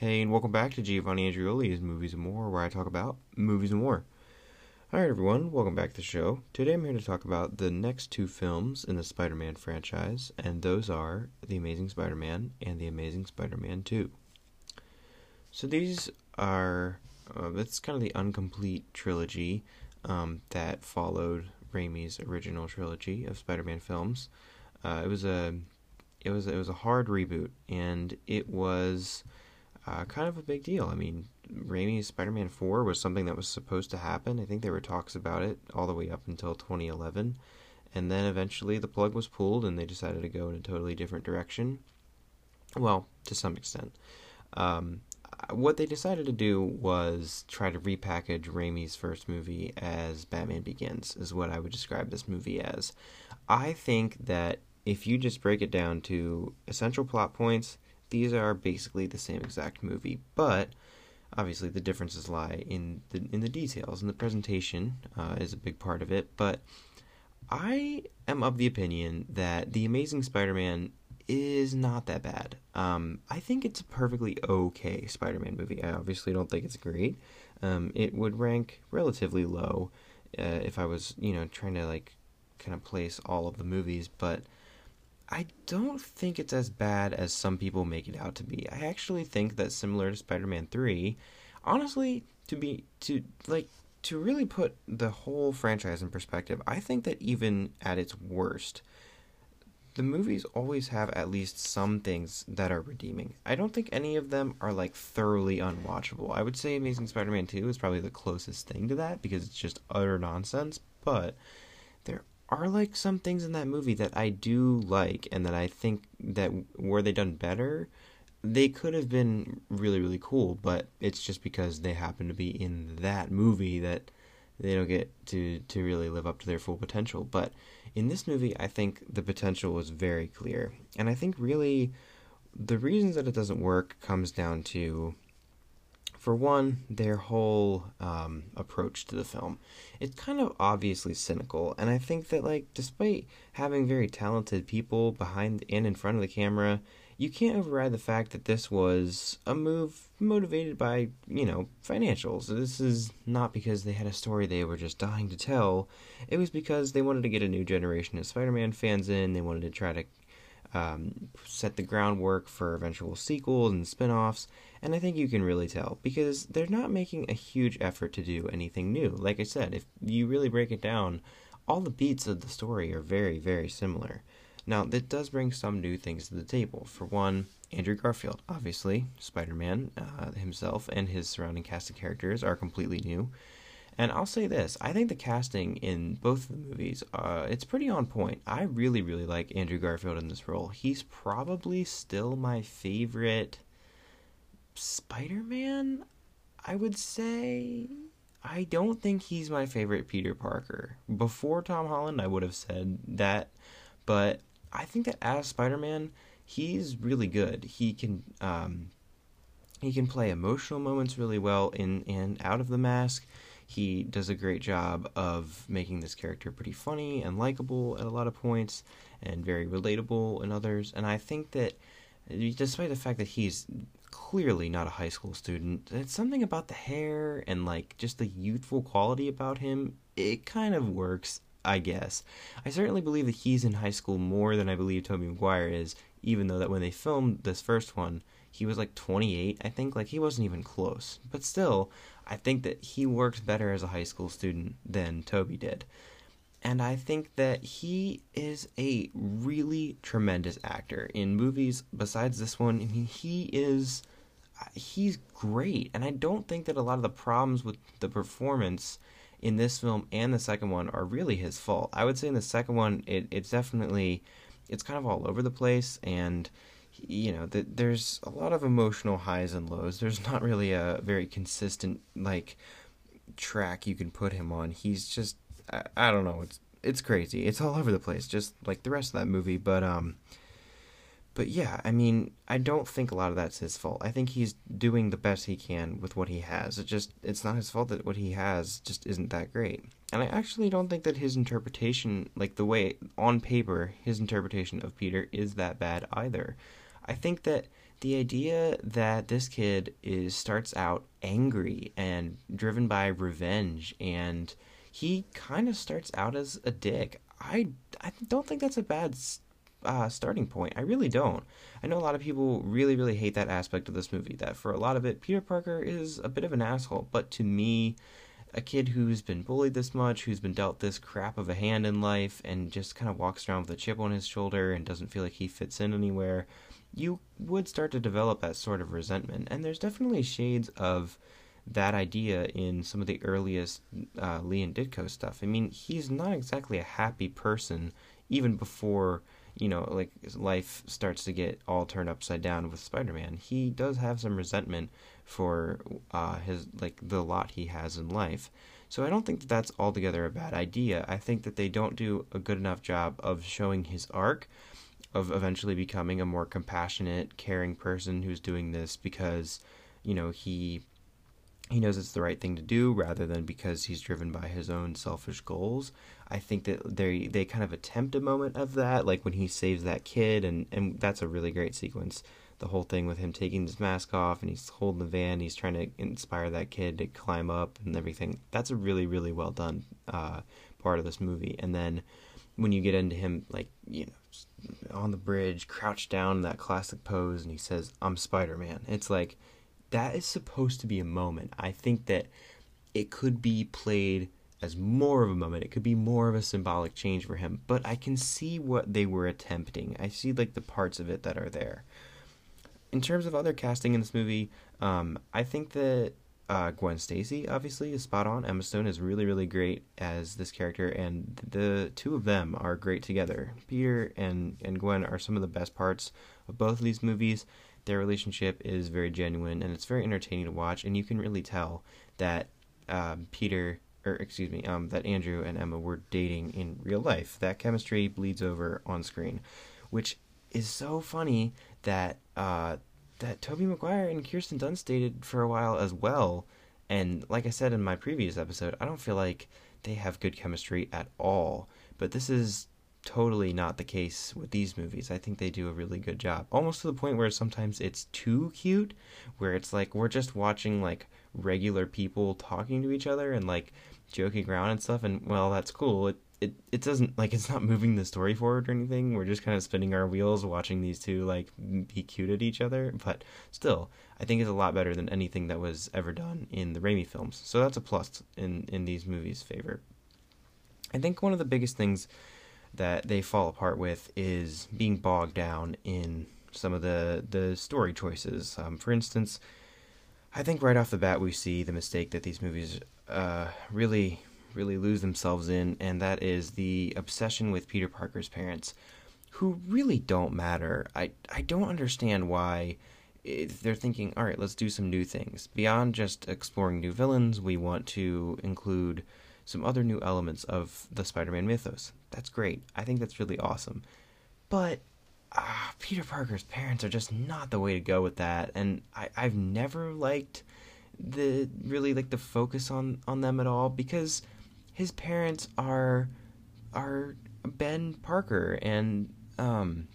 Hey, and welcome back to Giovanni Andreoli's Movies and More, where I talk about movies and more. Alright, everyone, welcome back to the show. Today I'm here to talk about the next two films in the Spider Man franchise, and those are The Amazing Spider Man and The Amazing Spider Man 2. So these are, uh, it's kind of the incomplete trilogy um, that followed Raimi's original trilogy of Spider Man films. Uh, it was a it was it was a hard reboot, and it was uh, kind of a big deal. I mean, Raimi's Spider-Man 4 was something that was supposed to happen. I think there were talks about it all the way up until 2011, and then eventually the plug was pulled, and they decided to go in a totally different direction. Well, to some extent. Um, what they decided to do was try to repackage Raimi's first movie as Batman Begins, is what I would describe this movie as. I think that if you just break it down to essential plot points, these are basically the same exact movie, but obviously the differences lie in the in the details and the presentation uh, is a big part of it. But I am of the opinion that the Amazing Spider-Man is not that bad. Um, I think it's a perfectly okay Spider-Man movie. I obviously don't think it's great. Um, it would rank relatively low uh, if I was, you know, trying to like kind of place all of the movies, but I don't think it's as bad as some people make it out to be. I actually think that similar to Spider-Man 3, honestly, to be to like to really put the whole franchise in perspective, I think that even at its worst, the movies always have at least some things that are redeeming. I don't think any of them are like thoroughly unwatchable. I would say Amazing Spider-Man 2 is probably the closest thing to that because it's just utter nonsense, but there are like some things in that movie that I do like and that I think that were they done better, they could have been really really cool, but it's just because they happen to be in that movie that they don't get to to really live up to their full potential. But in this movie, I think the potential was very clear. And I think really the reasons that it doesn't work comes down to for one, their whole um, approach to the film. It's kind of obviously cynical, and I think that, like, despite having very talented people behind and in front of the camera, you can't override the fact that this was a move motivated by, you know, financials. This is not because they had a story they were just dying to tell. It was because they wanted to get a new generation of Spider Man fans in, they wanted to try to um, set the groundwork for eventual sequels and spin offs, and I think you can really tell because they're not making a huge effort to do anything new. Like I said, if you really break it down, all the beats of the story are very, very similar. Now, that does bring some new things to the table. For one, Andrew Garfield, obviously, Spider Man uh, himself and his surrounding cast of characters are completely new. And I'll say this: I think the casting in both of the movies, uh, it's pretty on point. I really, really like Andrew Garfield in this role. He's probably still my favorite Spider-Man. I would say. I don't think he's my favorite Peter Parker. Before Tom Holland, I would have said that, but I think that as Spider-Man, he's really good. He can um, he can play emotional moments really well in and out of the mask he does a great job of making this character pretty funny and likable at a lot of points and very relatable in others. And I think that despite the fact that he's clearly not a high school student, it's something about the hair and like just the youthful quality about him. It kind of works, I guess. I certainly believe that he's in high school more than I believe Tobey Maguire is, even though that when they filmed this first one, he was like 28, I think. Like he wasn't even close. But still, I think that he works better as a high school student than Tobey did. And I think that he is a really tremendous actor in movies besides this one. I mean, he is he's great. And I don't think that a lot of the problems with the performance in this film and the second one are really his fault. I would say in the second one it, it's definitely it's kind of all over the place and you know there's a lot of emotional highs and lows there's not really a very consistent like track you can put him on he's just I, I, don't know it's it's crazy it's all over the place just like the rest of that movie but um but yeah i mean i don't think a lot of that's his fault. I think he's doing the best he can with what he has. It just it's not his fault that what he has just isn't that great. And i actually don't think that his interpretation like the way on paper his interpretation of peter is that bad either. I think that the idea that this kid is starts out angry and driven by revenge and he kind of starts out as a dick. I I don't think that's a bad uh, starting point. I really don't. I know a lot of people really, really hate that aspect of this movie. That for a lot of it, Peter Parker is a bit of an asshole. But to me, a kid who's been bullied this much, who's been dealt this crap of a hand in life, and just kind of walks around with a chip on his shoulder and doesn't feel like he fits in anywhere, you would start to develop that sort of resentment. And there's definitely shades of that idea in some of the earliest uh, Lee and Ditko stuff. I mean, he's not exactly a happy person even before you know, like life starts to get all turned upside down with Spider-Man. He does have some resentment for uh, his like the lot he has in life. So I don't think that that's altogether a bad idea. I think that they don't do a good enough job of showing his arc of eventually becoming a more compassionate, caring person who's doing this because, you know, he he knows it's the right thing to do rather than because he's driven by his own selfish goals. I think that they they kind of attempt a moment of that, like when he saves that kid, and and that's a really great sequence. The whole thing with him taking his mask off and he's holding the van, he's trying to inspire that kid to climb up and everything. That's a really really well done uh, part of this movie. And then when you get into him, like you know, on the bridge, crouched down, that classic pose, and he says, "I'm Spider Man." It's like that is supposed to be a moment. I think that it could be played as more of a moment. It could be more of a symbolic change for him, but I can see what they were attempting. I see like the parts of it that are there. In terms of other casting in this movie, um, I think that uh, Gwen Stacy obviously is spot on. Emma Stone is really really great as this character, and the two of them are great together. Peter and and Gwen are some of the best parts of both of these movies their relationship is very genuine and it's very entertaining to watch. And you can really tell that um, Peter, or excuse me, um, that Andrew and Emma were dating in real life. That chemistry bleeds over on screen, which is so funny that uh, that Tobey Maguire and Kirsten Dunst dated for a while as well. And like I said in my previous episode, I don't feel like they have good chemistry at all. But this is totally not the case with these movies. I think they do a really good job. Almost to the point where sometimes it's too cute, where it's like we're just watching like regular people talking to each other and like joking around and stuff and well, that's cool. It it it doesn't like it's not moving the story forward or anything. We're just kind of spinning our wheels watching these two like be cute at each other, but still, I think it's a lot better than anything that was ever done in the Raimi films. So that's a plus in in these movies' favor. I think one of the biggest things that they fall apart with is being bogged down in some of the the story choices. Um, for instance, I think right off the bat we see the mistake that these movies uh, really really lose themselves in, and that is the obsession with Peter Parker's parents, who really don't matter. I I don't understand why. They're thinking, all right, let's do some new things. Beyond just exploring new villains, we want to include some other new elements of the Spider Man mythos. That's great. I think that's really awesome. But uh, Peter Parker's parents are just not the way to go with that. And I, I've never liked the really like the focus on, on them at all because his parents are are Ben Parker and um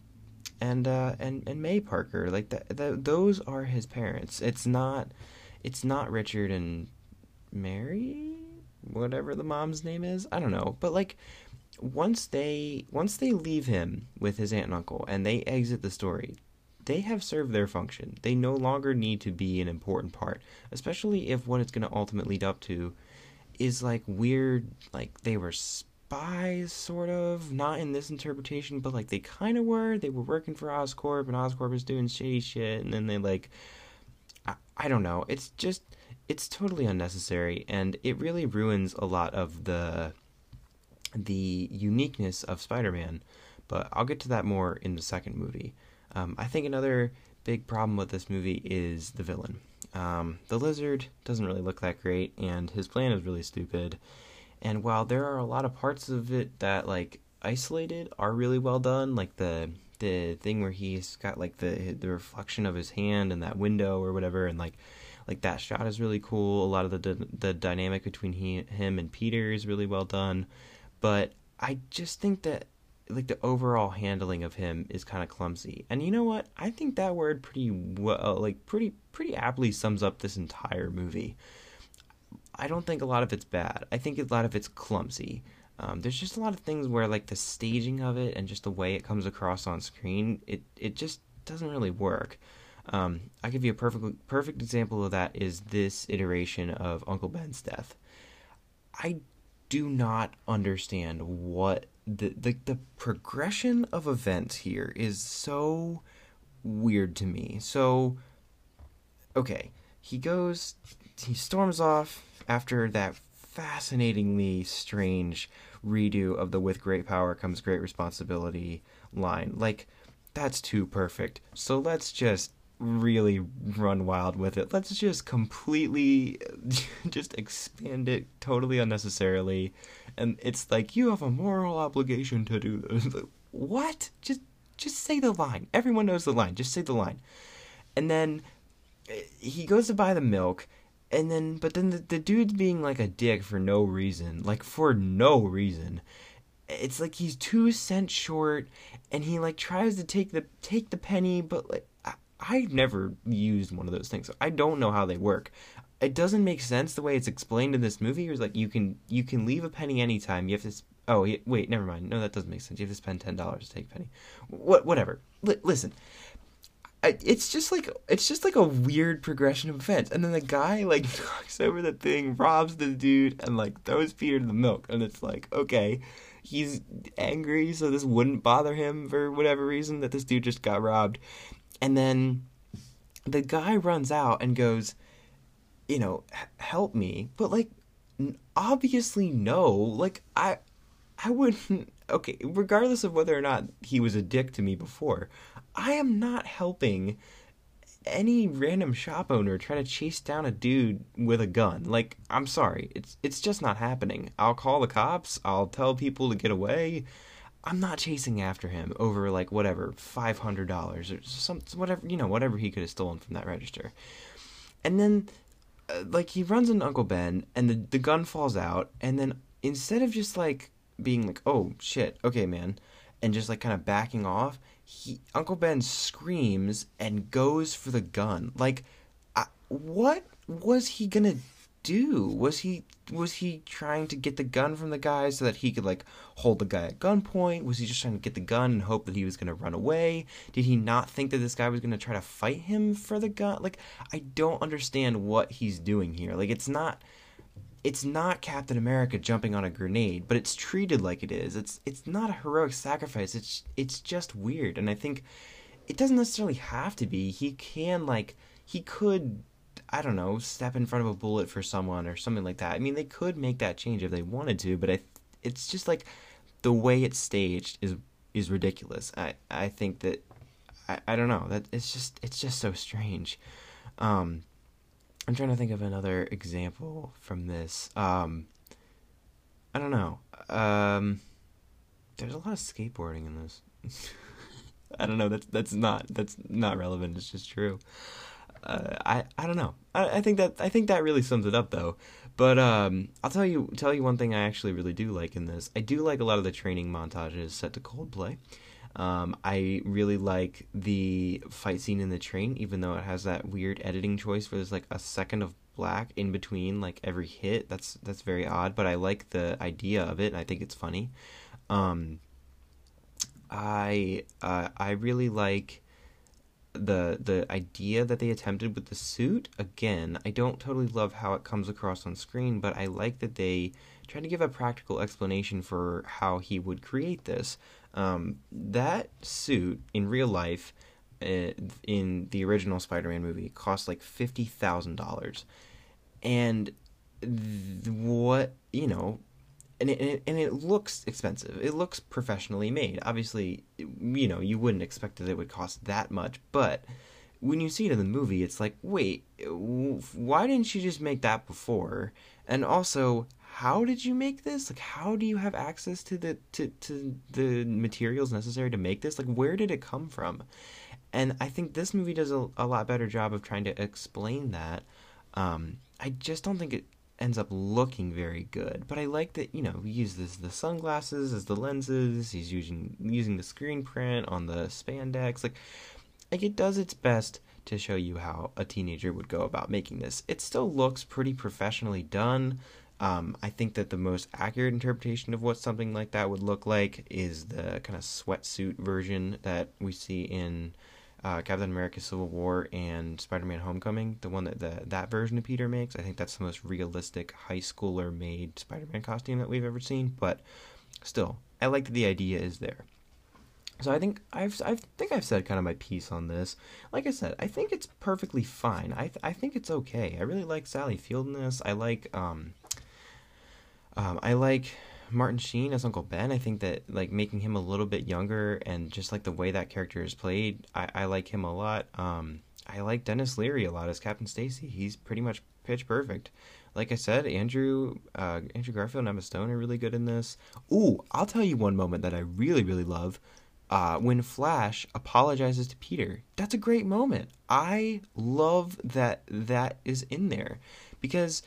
and uh and and May Parker like that those are his parents it's not it's not Richard and Mary whatever the mom's name is. I don't know, but like once they once they leave him with his aunt and uncle and they exit the story, they have served their function. They no longer need to be an important part, especially if what it's going to ultimately lead up to is like weird like they were spies sort of, not in this interpretation, but like they kind of were. They were working for Oscorp and Oscorp was doing shady shit and then they like I, I don't know. It's just it's totally unnecessary and it really ruins a lot of the the uniqueness of Spider-Man. But I'll get to that more in the second movie. Um, I think another big problem with this movie is the villain. Um, the lizard doesn't really look that great, and his plan is really stupid. And while there are a lot of parts of it that, like, isolated are really well done, like the the thing where he's got like the the reflection of his hand in that window or whatever, and like like that shot is really cool. A lot of the the dynamic between he, him and Peter is really well done, but I just think that like the overall handling of him is kind of clumsy. And you know what? I think that word pretty well, like pretty pretty aptly sums up this entire movie. I don't think a lot of it's bad. I think a lot of it's clumsy. Um, there's just a lot of things where like the staging of it and just the way it comes across on screen, it it just doesn't really work. Um, I'll give you a perfect perfect example of that is this iteration of Uncle Ben's death. I do not understand what the the, the progression of events here is so weird to me. So okay, he goes he storms off after that fascinatingly strange redo of the with great power comes great responsibility line. Like that's too perfect. So let's just really run wild with it. Let's just completely just expand it totally unnecessarily. And it's like you have a moral obligation to do this. What? Just just say the line. Everyone knows the line. Just say the line. And then eh, he goes to buy the milk and then but then the, the dude's being like a dick for no reason. Like for no reason it's like he's two cents short and he like tries to take the take the penny but like I've never used one of those things. I don't know how they work. It doesn't make sense the way it's explained in this movie. It's like you can you can leave a penny anytime. You have to. Oh wait, never mind. No, that doesn't make sense. You have to spend ten dollars to take a penny. What whatever. L- listen, it's just like it's just like a weird progression of events and then the guy like knocks over the thing robs the dude and like throws peter the milk and it's like okay he's angry so this wouldn't bother him for whatever reason that this dude just got robbed and then the guy runs out and goes, you know, help me. But like, obviously no. Like I, I wouldn't. Okay, regardless of whether or not he was a dick to me before, I am not helping any random shop owner try to chase down a dude with a gun. Like, I'm sorry, it's it's just not happening. I'll call the cops. I'll tell people to get away. I'm not chasing after him over like whatever five hundred dollars or some whatever you know whatever he could have stolen from that register, and then uh, like he runs into Uncle Ben and the the gun falls out and then instead of just like being like oh shit okay man and just like kind of backing off he Uncle Ben screams and goes for the gun. Like I, what was he gonna do? Was he was he trying to get the gun from the guy so that he could like hold the guy at gunpoint? Was he just trying to get the gun and hope that he was going to run away? Did he not think that this guy was going to try to fight him for the gun? Like I don't understand what he's doing here. Like it's not it's not Captain America jumping on a grenade, but it's treated like it is. It's it's not a heroic sacrifice. It's it's just weird and I think it doesn't necessarily have to be. He can like he could I don't know, step in front of a bullet for someone or something like that. I mean, they could make that change if they wanted to, but I, it's just like the way it's staged is is ridiculous. I I think that I, I don't know that it's just it's just so strange. Um, I'm trying to think of another example from this. Um, I don't know. Um, there's a lot of skateboarding in this. I don't know. That's that's not that's not relevant. It's just true uh, I I don't know. I, I think that I think that really sums it up though. But um, I'll tell you tell you one thing I actually really do like in this. I do like a lot of the training montages set to Coldplay. Um, I really like the fight scene in the train, even though it has that weird editing choice where there's like a second of black in between like every hit. That's that's very odd, but I like the idea of it. I think it's funny. Um, I uh, I really like the the idea that they attempted with the suit again i don't totally love how it comes across on screen but i like that they try to give a practical explanation for how he would create this. Um, that suit in real life uh, in the original spider-man movie cost like $50000 and th- what you know and it, and it looks expensive. It looks professionally made. Obviously, you know, you wouldn't expect that it would cost that much, but when you see it in the movie, it's like, wait, why didn't you just make that before? And also, how did you make this? Like, how do you have access to the to to the materials necessary to make this? Like, where did it come from? And I think this movie does a, a lot better job of trying to explain that. Um, I just don't think it ends up looking very good. But I like that you know he uses the sunglasses as the lenses. He's using using the screen print on the spandex. Like like it does its best to show you how a teenager would go about making this. It still looks pretty professionally done. Um, I think that the most accurate interpretation of what something like that would look like is the kind of sweatsuit version that we see in uh, Captain America: Civil War and Spider-Man: Homecoming. The one that the, that version of Peter makes. I think that's the most realistic high schooler made Spider-Man costume that we've ever seen. But still, I like that the idea is there. So I think I've I think I've said kind of my piece on this. Like I said, I think it's perfectly fine. I th- I think it's okay. I really like Sally Field in this. I like um um I like Martin Sheen as Uncle Ben. I think that like making him a little bit younger and just like the way that character is played, I, I like him a lot. Um I like Denis Leary a lot as Captain Stacy. He's pretty much pitch perfect. Like I said, Andrew uh, Andrew Garfield and Emma Stone are really good in this. Ooh, I'll tell you one moment that I really really love uh, when Flash apologizes to Peter. That's a great moment. I love that that is in there because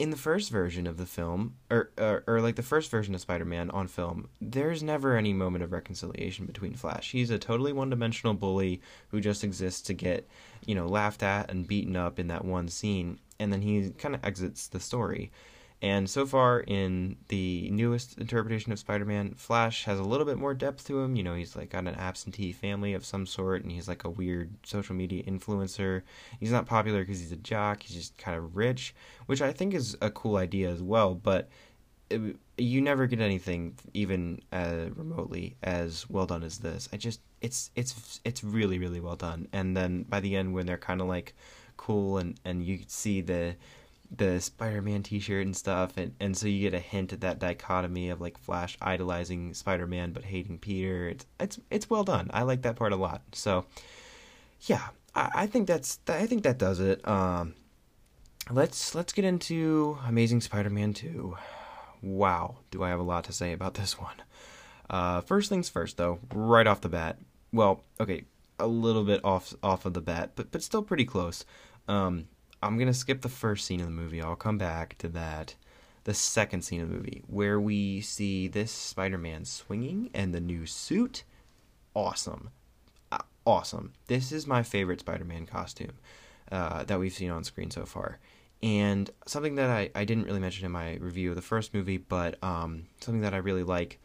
in the first version of the film, or, or, or like the first version of Spider-Man on film, there's never any moment of reconciliation between Flash. He's a totally one-dimensional bully who just exists to get, you know, laughed at and beaten up in that one scene, and then he kind of exits the story. And so far in the newest interpretation of Spider-Man, Flash has a little bit more depth to him. You know, he's like got an absentee family of some sort, and he's like a weird social media influencer. He's not popular because he's a jock. He's just kind of rich, which I think is a cool idea as well. But it, you never get anything even uh, remotely as well done as this. I just it's it's it's really really well done. And then by the end, when they're kind of like cool and and you see the the Spider-Man T-shirt and stuff, and and so you get a hint at that dichotomy of like Flash idolizing Spider-Man but hating Peter. It's it's it's well done. I like that part a lot. So, yeah, I, I think that's I think that does it. Um, let's let's get into Amazing Spider-Man two. Wow, do I have a lot to say about this one? Uh, first things first, though, right off the bat. Well, okay, a little bit off off of the bat, but but still pretty close. Um, I'm gonna skip the first scene of the movie. I'll come back to that. The second scene of the movie, where we see this Spider-Man swinging and the new suit, awesome, uh, awesome. This is my favorite Spider-Man costume uh, that we've seen on screen so far. And something that I, I didn't really mention in my review of the first movie, but um, something that I really like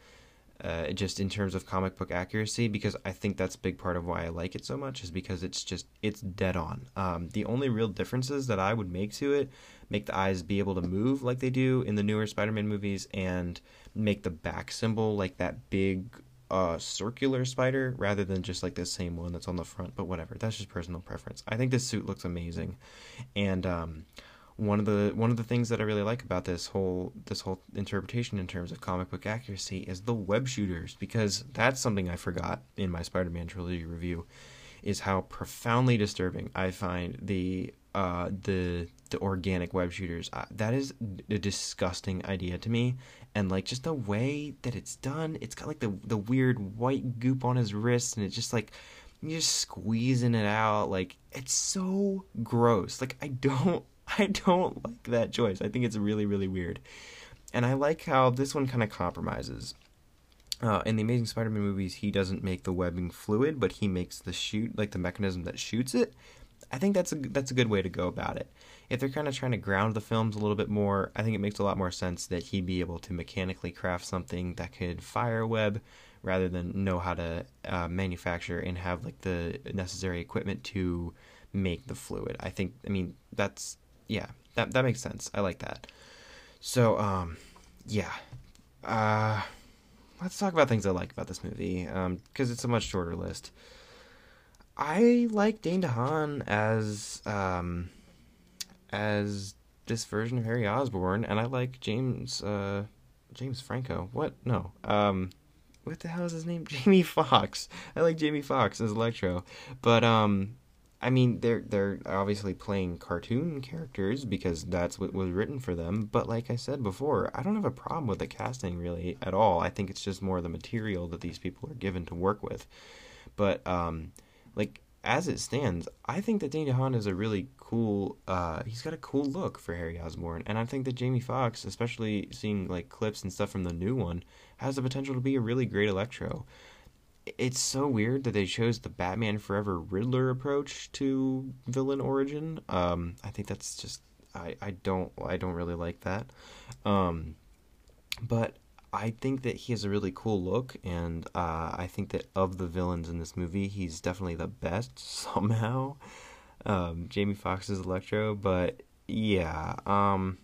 uh, just in terms of comic book accuracy because I think that's a big part of why I like it so much is because it's just it's dead on. Um, the only real differences that I would make to it make the eyes be able to move like they do in the newer Spider-Man movies and make the back symbol like that big uh, circular spider rather than just like the same one that's on the front. But whatever, that's just personal preference. I think this suit looks amazing, and um, one of the one of the things that I really like about this whole this whole interpretation in terms of comic book accuracy is the web shooters because that's something I forgot in my Spider-Man trilogy review is how profoundly disturbing I find the uh, the the organic web shooters. Uh, that is a disgusting idea to me, and like just the way that it's done, it's got like the the weird white goop on his wrist, and it's just like you're just squeezing it out. Like it's so gross. Like I don't I don't like that choice. I think it's really, really weird. And I like how this one kind of compromises. Uh, in the Amazing Spider-Man movies, he doesn't make the webbing fluid, but he makes the shoot, like the mechanism that shoots it. I think that's a that's a good way to go about it. If they're kind of trying to ground the films a little bit more, I think it makes a lot more sense that he'd be able to mechanically craft something that could fire a web, rather than know how to uh, manufacture and have like the necessary equipment to make the fluid. I think, I mean, that's yeah, that that makes sense. I like that. So, um, yeah. Uh, let's talk about things I like about this movie, um, because it's a much shorter list. I like Dane DeHaan as um, as this version of Harry Osborn, and I like James uh, James Franco. What? No. Um, what the hell is his name? Jamie Foxx. I like Jamie Foxx as Electro, but um, I mean, they're they're obviously playing cartoon characters because that's what was written for them. But like I said before, I don't have a problem with the casting really at all. I think it's just more the material that these people are given to work with. But um, like as it stands, I think that Dane DeHaan is a really cool. Uh, he's got a cool look for Harry Osborn, and I think that Jamie Foxx, especially seeing like clips and stuff from the new one, has the potential to be a really great Electro. It's so weird that they chose the Batman Forever Riddler approach to villain origin. Um, I think that's just I, I don't I don't really like that. Um, but I think that he has a really cool look, and uh, I think that of the villains in this movie, he's definitely the best somehow. Um, Jamie Foxx's Electro, but yeah, um,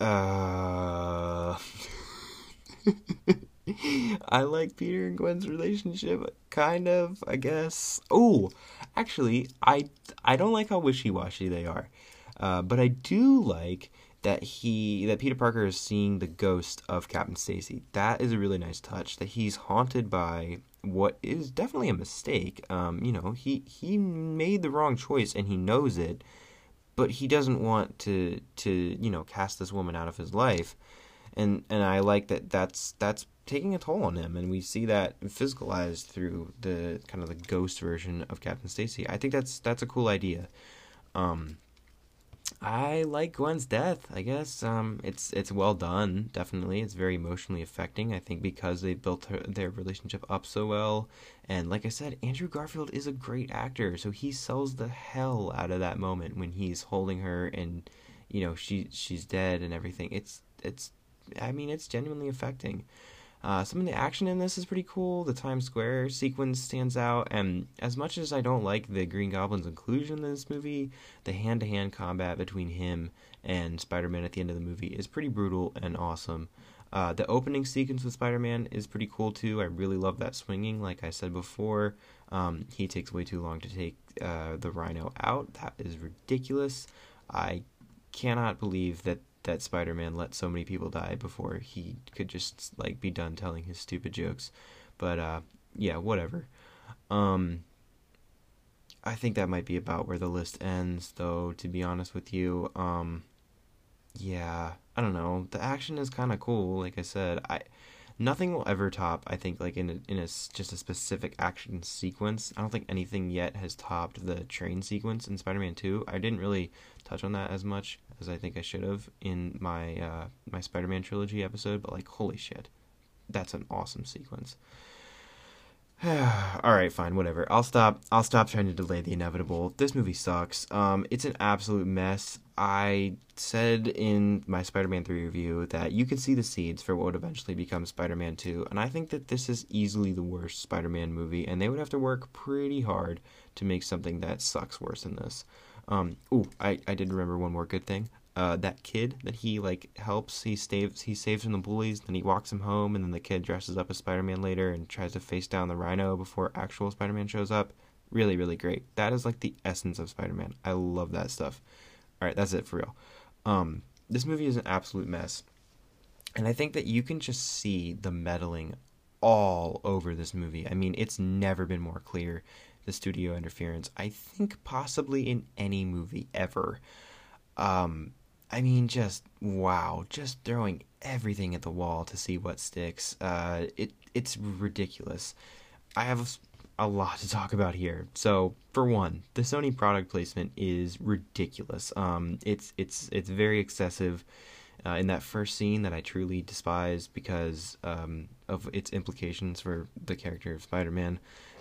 uh, I like Peter and Gwen's relationship, kind of, I guess. Oh, actually, I I don't like how wishy washy they are, uh, but I do like that he that Peter Parker is seeing the ghost of Captain Stacy. That is a really nice touch. That he's haunted by what is definitely a mistake. Um, you know, he he made the wrong choice and he knows it, but he doesn't want to to you know cast this woman out of his life. And and I like that that's that's taking a toll on him and we see that physicalized through the kind of the ghost version of Captain Stacy. I think that's that's a cool idea. Um, I like Gwen's death. I guess um, it's it's well done. Definitely, it's very emotionally affecting. I think because they built her, their relationship up so well, and like I said, Andrew Garfield is a great actor, so he sells the hell out of that moment when he's holding her and you know she she's dead and everything. It's it's I mean it's genuinely affecting. Uh, some of the action in this is pretty cool. The Times Square sequence stands out, and as much as I don't like the Green Goblin's inclusion in this movie, the hand-to-hand combat between him and Spider-Man at the end of the movie is pretty brutal and awesome. Uh, the opening sequence with Spider-Man is pretty cool too. I really love that swinging. Like I said before, um, he takes way too long to take uh, the Rhino out. That is ridiculous. I cannot believe that that Spider-Man let so many people die before he could just like be done telling his stupid jokes. But uh yeah, whatever. Um I think that might be about where the list ends though to be honest with you. Um yeah, I don't know. The action is kind of cool like I said. I nothing will ever top i think like in a, in a just a specific action sequence i don't think anything yet has topped the train sequence in spider-man 2 i didn't really touch on that as much as i think i should have in my uh, my spider-man trilogy episode but like holy shit that's an awesome sequence all right, fine, whatever. I'll stop. I'll stop trying to delay the inevitable. This movie sucks. Um, it's an absolute mess. I said in my Spider-Man 3 review that you could see the seeds for what would eventually become Spider-Man 2, and I think that this is easily the worst Spider-Man movie, and they would have to work pretty hard to make something that sucks worse than this. Um, ooh, I, I did remember one more good thing uh, that kid that he like helps. He saves he saves from the bullies. Then he walks him home, and then the kid dresses up as Spider Man later and tries to face down the Rhino before actual Spider Man shows up. Really, really great. That is like the essence of Spider Man. I love that stuff. All right, that's it for real. Um, this movie is an absolute mess, and I think that you can just see the meddling all over this movie. I mean, it's never been more clear the studio interference. I think possibly in any movie ever. Um, I mean, just wow, just throwing everything at the wall to see what sticks. Uh, it it's ridiculous. I have a lot to talk about here. So, for one, the Sony product placement is ridiculous. Um, it's it's it's very excessive. Uh, in that first scene that I truly despise because um, of its implications for the character of Spider-Man.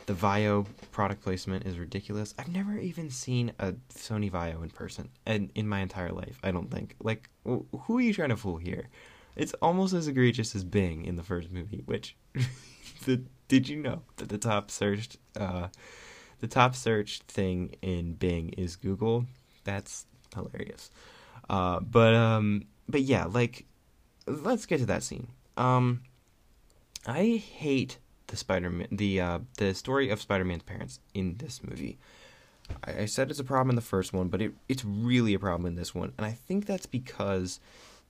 The Vaio product placement is ridiculous. I've never even seen a Sony Vaio in person and in my entire life. I don't think. Like, who are you trying to fool here? It's almost as egregious as Bing in the first movie. Which, the, did you know that the top searched, uh, the top searched thing in Bing is Google? That's hilarious. Uh, but um, but yeah, like, let's get to that scene. Um, I hate the Spider-Man, the uh, the story of Spider-Man's parents in this movie. I, I said it's a problem in the first one, but it it's really a problem in this one, and I think that's because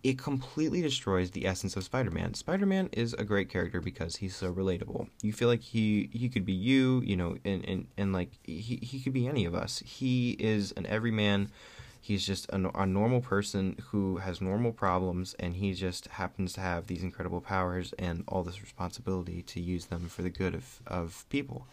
it completely destroys the essence of Spider-Man. Spider-Man is a great character because he's so relatable. You feel like he he could be you, you know, and and, and like he he could be any of us. He is an everyman he's just a, a normal person who has normal problems and he just happens to have these incredible powers and all this responsibility to use them for the good of, of people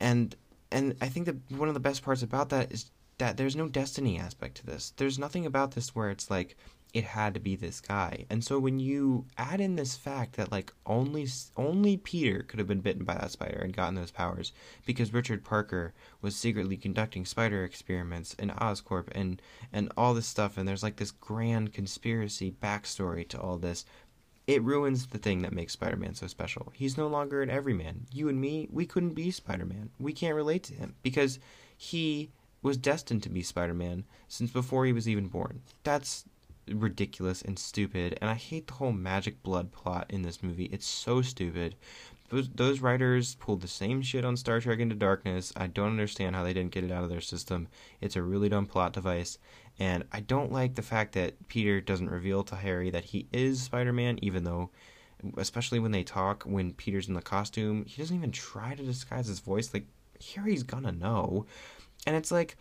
and and I think that one of the best parts about that is that there's no destiny aspect to this. There's nothing about this where it's like it had to be this guy. And so when you add in this fact that like only only Peter could have been bitten by that spider and gotten those powers because Richard Parker was secretly conducting spider experiments in Oscorp and and all this stuff and there's like this grand conspiracy backstory to all this. It ruins the thing that makes Spider-Man so special. He's no longer an everyman. You and me, we couldn't be Spider-Man. We can't relate to him because he was destined to be Spider-Man since before he was even born. That's ridiculous and stupid, and I hate the whole magic blood plot in this movie. It's so stupid. Those, those writers pulled the same shit on Star Trek Into Darkness. I don't understand how they didn't get it out of their system. It's a really dumb plot device, and I don't like the fact that Peter doesn't reveal to Harry that he is Spider Man, even though, especially when they talk, when Peter's in the costume, he doesn't even try to disguise his voice. Like, Harry's gonna know. And it's like,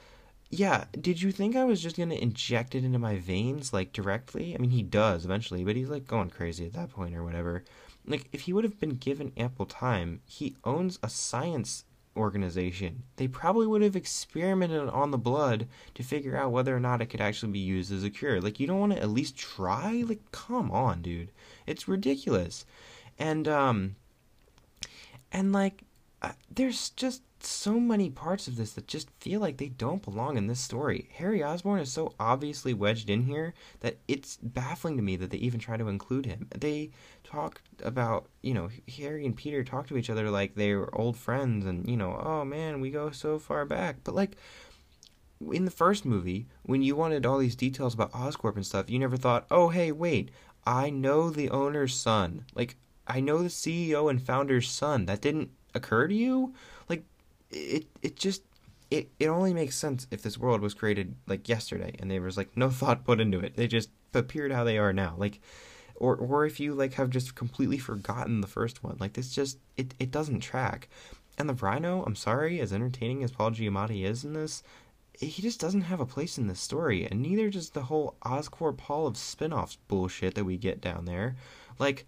yeah, did you think I was just gonna inject it into my veins like directly? I mean, he does eventually, but he's like going crazy at that point or whatever. Like, if he would have been given ample time, he owns a science organization. They probably would have experimented on the blood to figure out whether or not it could actually be used as a cure. Like, you don't want to at least try? Like, come on, dude. It's ridiculous. And, um, and like, uh, there's just so many parts of this that just feel like they don't belong in this story. Harry Osborn is so obviously wedged in here that it's baffling to me that they even try to include him. They talk about, you know, Harry and Peter talk to each other like they're old friends and, you know, oh man, we go so far back. But like in the first movie, when you wanted all these details about Oscorp and stuff, you never thought, "Oh, hey, wait. I know the owner's son. Like I know the CEO and founder's son." That didn't occur to you? Like it it just it, it only makes sense if this world was created like yesterday and there was like no thought put into it. They just appeared how they are now. Like or or if you like have just completely forgotten the first one. Like this just it, it doesn't track. And the Rhino, I'm sorry, as entertaining as Paul Giamatti is in this, he just doesn't have a place in this story, and neither does the whole Oscorp Hall of spin-offs bullshit that we get down there. Like,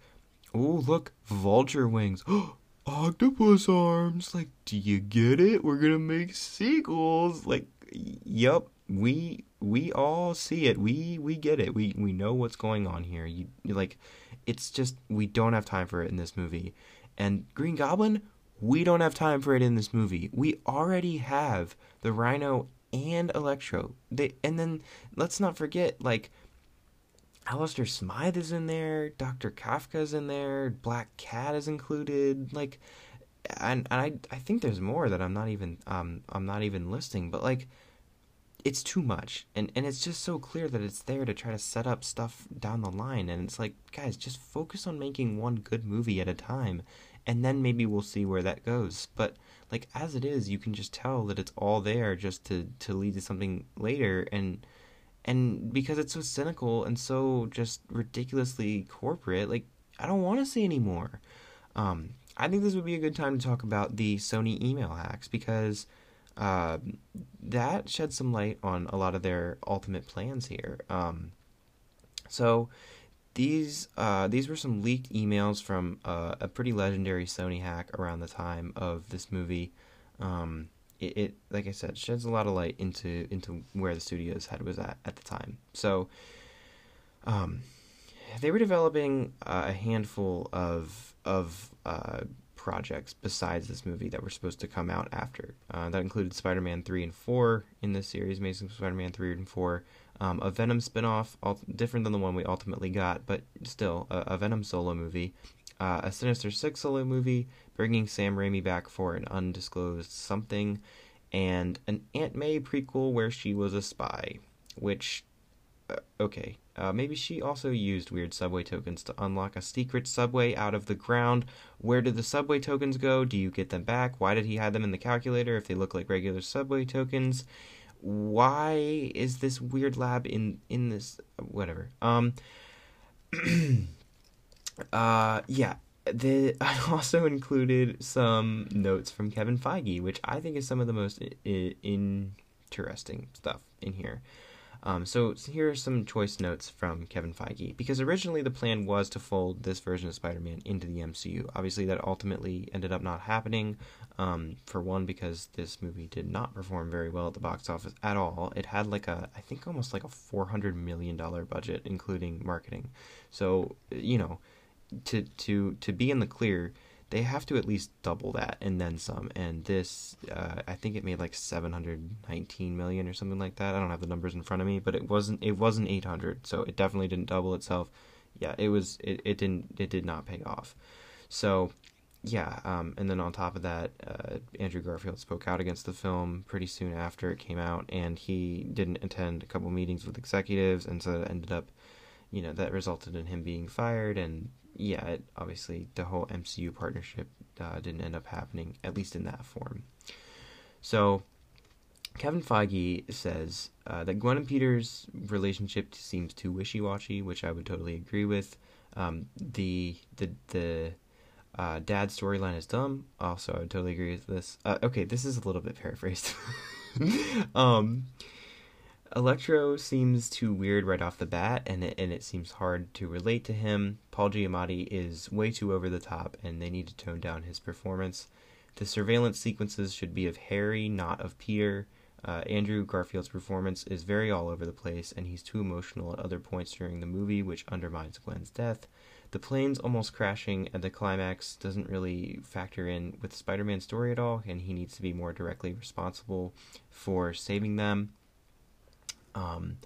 oh look, vulture wings. Oh, octopus arms. Like, do you get it? We're gonna make sequels. Like, yep, we we all see it. We we get it. We we know what's going on here. You like, it's just we don't have time for it in this movie. And Green Goblin, we don't have time for it in this movie. We already have the Rhino and Electro. They and then let's not forget like Alistair Smythe is in there, Dr. Kafka's in there, Black Cat is included, like and, and I I think there's more that I'm not even um I'm not even listing, but like it's too much. And and it's just so clear that it's there to try to set up stuff down the line and it's like guys, just focus on making one good movie at a time and then maybe we'll see where that goes. But like as it is, you can just tell that it's all there just to to lead to something later and and because it's so cynical and so just ridiculously corporate like i don't want to see anymore. Um, i think this would be a good time to talk about the sony email hacks because uh, that sheds some light on a lot of their ultimate plans here. Um, so these uh, these were some leaked emails from uh, a pretty legendary sony hack around the time of this movie. Um, it, it, like I said sheds a lot of light into into where the studio's head was at at the time. So, um, they were developing uh, a handful of of uh, projects besides this movie that were supposed to come out after. Uh, that included Spider-Man three and four in this series, Amazing Spider-Man three and four. Um, a Venom spinoff, different than the one we ultimately got, but still a, a Venom solo movie, uh, a Sinister Six solo movie, bringing Sam Raimi back for an undisclosed something, and an Aunt May prequel where she was a spy. Which, uh, okay, uh, maybe she also used weird subway tokens to unlock a secret subway out of the ground. Where did the subway tokens go? Do you get them back? Why did he hide them in the calculator if they look like regular subway tokens? Why is this weird lab in in this whatever? Um uh, yeah. The, I also included some notes from Kevin Feige, which I think is some of the most I- interesting stuff in here. Um, so here are some choice notes from Kevin Feige. Because originally the plan was to fold this version of Spider Man into the MCU. Obviously, that ultimately ended up not happening. Um, for one, because this movie did not perform very well at the box office at all. It had like a, I think almost like a $400 million budget, including marketing. So, you know, to, to, to be in the clear, they have to at least double that and then some. And this, uh, I think it made like 719 million or something like that. I don't have the numbers in front of me, but it wasn't it wasn't 800, so it definitely didn't double itself. Yeah, it was it, it didn't it did not pay off. So yeah, um, and then on top of that, uh, Andrew Garfield spoke out against the film pretty soon after it came out, and he didn't attend a couple meetings with executives, and so it ended up, you know, that resulted in him being fired, and yeah, it, obviously the whole MCU partnership uh, didn't end up happening, at least in that form. So, Kevin Feige says uh, that Gwen and Peter's relationship seems too wishy-washy, which I would totally agree with. Um, the the the uh, dad storyline is dumb. Also, I would totally agree with this. Uh, okay, this is a little bit paraphrased. um, Electro seems too weird right off the bat, and it, and it seems hard to relate to him. Paul Giamatti is way too over the top, and they need to tone down his performance. The surveillance sequences should be of Harry, not of Peter. Uh, Andrew Garfield's performance is very all over the place, and he's too emotional at other points during the movie, which undermines Gwen's death. The planes almost crashing at the climax doesn't really factor in with Spider Man's story at all, and he needs to be more directly responsible for saving them. Um,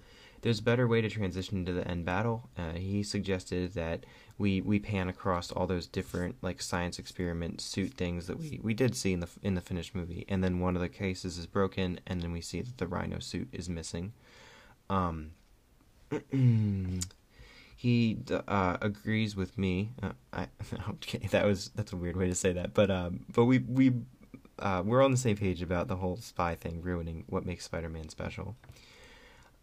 there's a better way to transition to the end battle. Uh, he suggested that we we pan across all those different like science experiment suit things that we, we did see in the in the finished movie, and then one of the cases is broken, and then we see that the Rhino suit is missing. Um, he uh, agrees with me. Uh, I, okay, that was that's a weird way to say that, but um, but we we uh, we're on the same page about the whole spy thing ruining what makes Spider-Man special.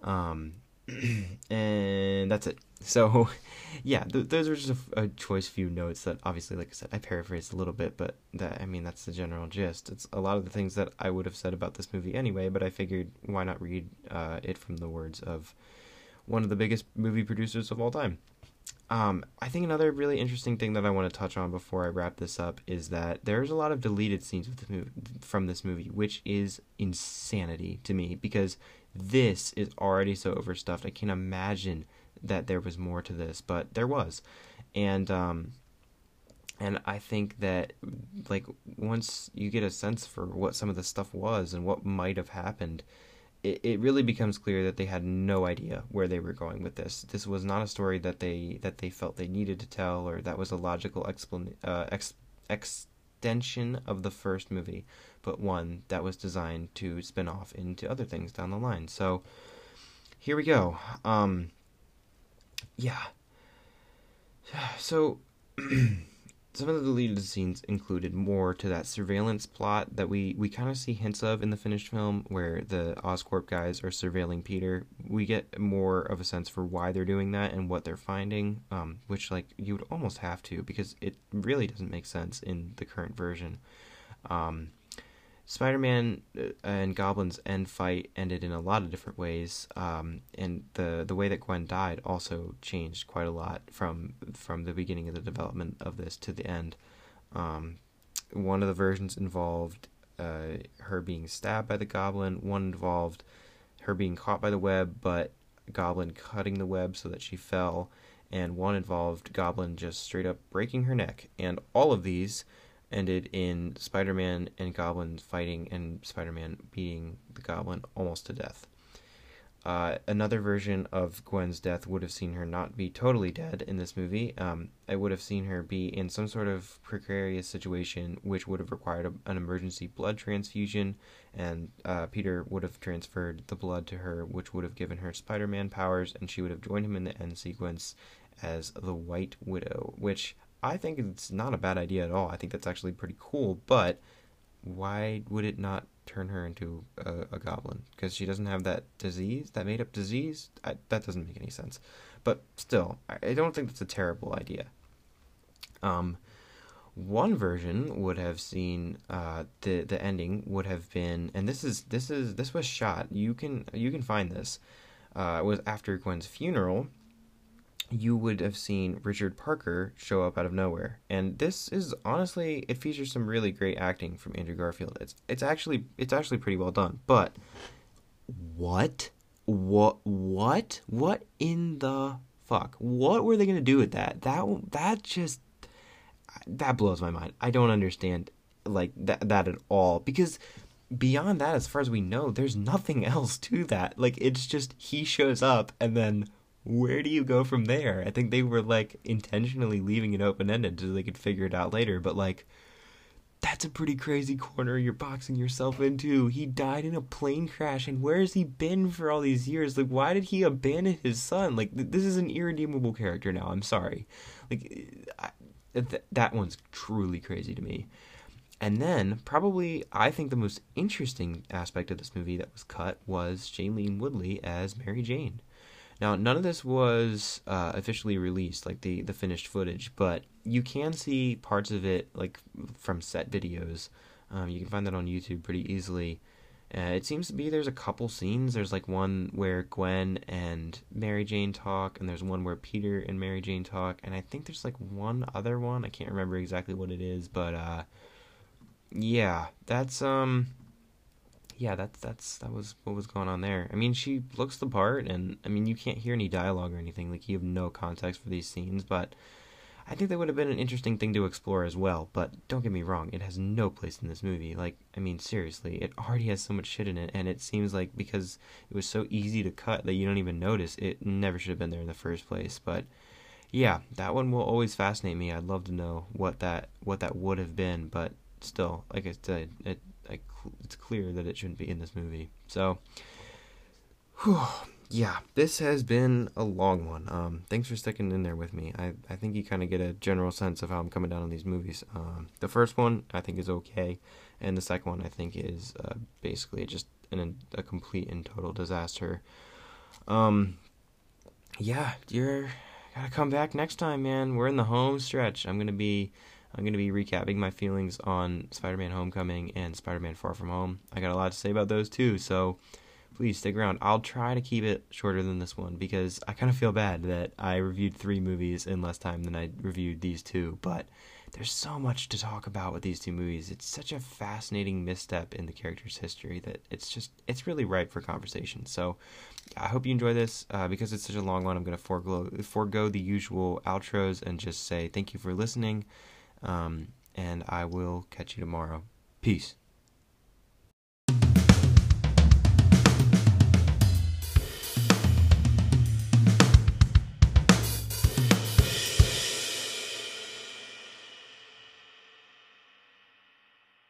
Um, and that's it. So, yeah, th- those are just a, choice few notes that obviously, like I said, I paraphrased a little bit, but that I mean that's the general gist. It's a lot of the things that I would have said about this movie anyway, but I figured why not read uh, it from the words of one of the biggest movie producers of all time. Um, I think another really interesting thing that I want to touch on before I wrap this up is that there's a lot of deleted scenes movie, from this movie, which is insanity to me because this is already so overstuffed. I can't imagine that there was more to this, but there was, and um, and I think that like once you get a sense for what some of the stuff was and what might have happened, it, it really becomes clear that they had no idea where they were going with this. This was not a story that they that they felt they needed to tell, or that was a logical explan- uh, ex- extension of the first movie but one that was designed to spin off into other things down the line. So here we go. Um, yeah. So some of the deleted scenes included more to that surveillance plot that we, we kind of see hints of in the finished film, where the Oscorp guys are surveilling Peter. We get more of a sense for why they're doing that and what they're finding, um, which like you would almost have to because it really doesn't make sense in the current version. Um, Spider-Man uh, and Goblin's end fight ended in a lot of different ways, um, and the the way that Gwen died also changed quite a lot from from the beginning of the development of this to the end. Um, one of the versions involved uh, her being stabbed by the Goblin. One involved her being caught by the web, but Goblin cutting the web so that she fell, and one involved Goblin just straight up breaking her neck. And all of these ended in Spider Man and Goblin fighting and Spider Man beating the Goblin almost to death. Uh, another version of Gwen's death would have seen her not be totally dead in this movie. Um, I would have seen her be in some sort of precarious situation, which would have required a, an emergency blood transfusion, and uh, Peter would have transferred the blood to her, which would have given her Spider Man powers, and she would have joined him in the end sequence as the White Widow, which I think it's not a bad idea at all. I think that's actually pretty cool, but why would it not turn her into a, a goblin? Because she doesn't have that disease, that made up disease? I, that doesn't make any sense. But still, I, don't think that's a terrible idea. Um, one version would have seen uh, the the ending would have been, and this is this is this was shot. You can you can find this. uh, was after Gwen's funeral, you would have seen Richard Parker show up out of nowhere. And this is honestly it features some really great acting from Andrew Garfield. It's it's actually it's actually pretty well done. But what? What what? What in the fuck? What were they going to do with that? That that just that blows my mind. I don't understand like that that at all because beyond that as far as we know there's nothing else to that. Like it's just he shows up and then where do you go from there? I think they were like intentionally leaving it open ended so they could figure it out later, but like that's a pretty crazy corner you're boxing yourself into. He died in a plane crash, and where has he been for all these years? Like, why did he abandon his son? Like, th- this is an irredeemable character now. I'm sorry. Like, I, th- that one's truly crazy to me. And then, probably, I think the most interesting aspect of this movie that was cut was Shailene Woodley as Mary Jane. Now, none of this was uh, officially released, like the the finished footage, but you can see parts of it, like from set videos. Um, you can find that on YouTube pretty easily. Uh, it seems to be there's a couple scenes. There's like one where Gwen and Mary Jane talk, and there's one where Peter and Mary Jane talk, and I think there's like one other one. I can't remember exactly what it is, but uh, yeah, that's um yeah, that's that's that was what was going on there. I mean, she looks the part, and I mean, you can't hear any dialogue or anything. Like you have no context for these scenes, but I think that would have been an interesting thing to explore as well. But don't get me wrong, it has no place in this movie. Like, I mean, seriously, it already has so much shit in it, and it seems like because it was so easy to cut that you don't even notice, it never should have been there in the first place. But yeah, that one will always fascinate me. I'd love to know what that what that would have been, but still, like I said, it it's clear that it shouldn't be in this movie. So, whew, yeah, this has been a long one. Um, thanks for sticking in there with me. I, I think you kind of get a general sense of how I'm coming down on these movies. Um, the first one I think is okay, and the second one I think is uh, basically just an, a complete and total disaster. Um, yeah, you're gotta come back next time, man. We're in the home stretch. I'm gonna be I'm going to be recapping my feelings on Spider Man Homecoming and Spider Man Far From Home. I got a lot to say about those too, so please stick around. I'll try to keep it shorter than this one because I kind of feel bad that I reviewed three movies in less time than I reviewed these two, but there's so much to talk about with these two movies. It's such a fascinating misstep in the character's history that it's just it's really ripe for conversation. So I hope you enjoy this uh, because it's such a long one. I'm going to forego forego the usual outros and just say thank you for listening. Um, and I will catch you tomorrow. Peace.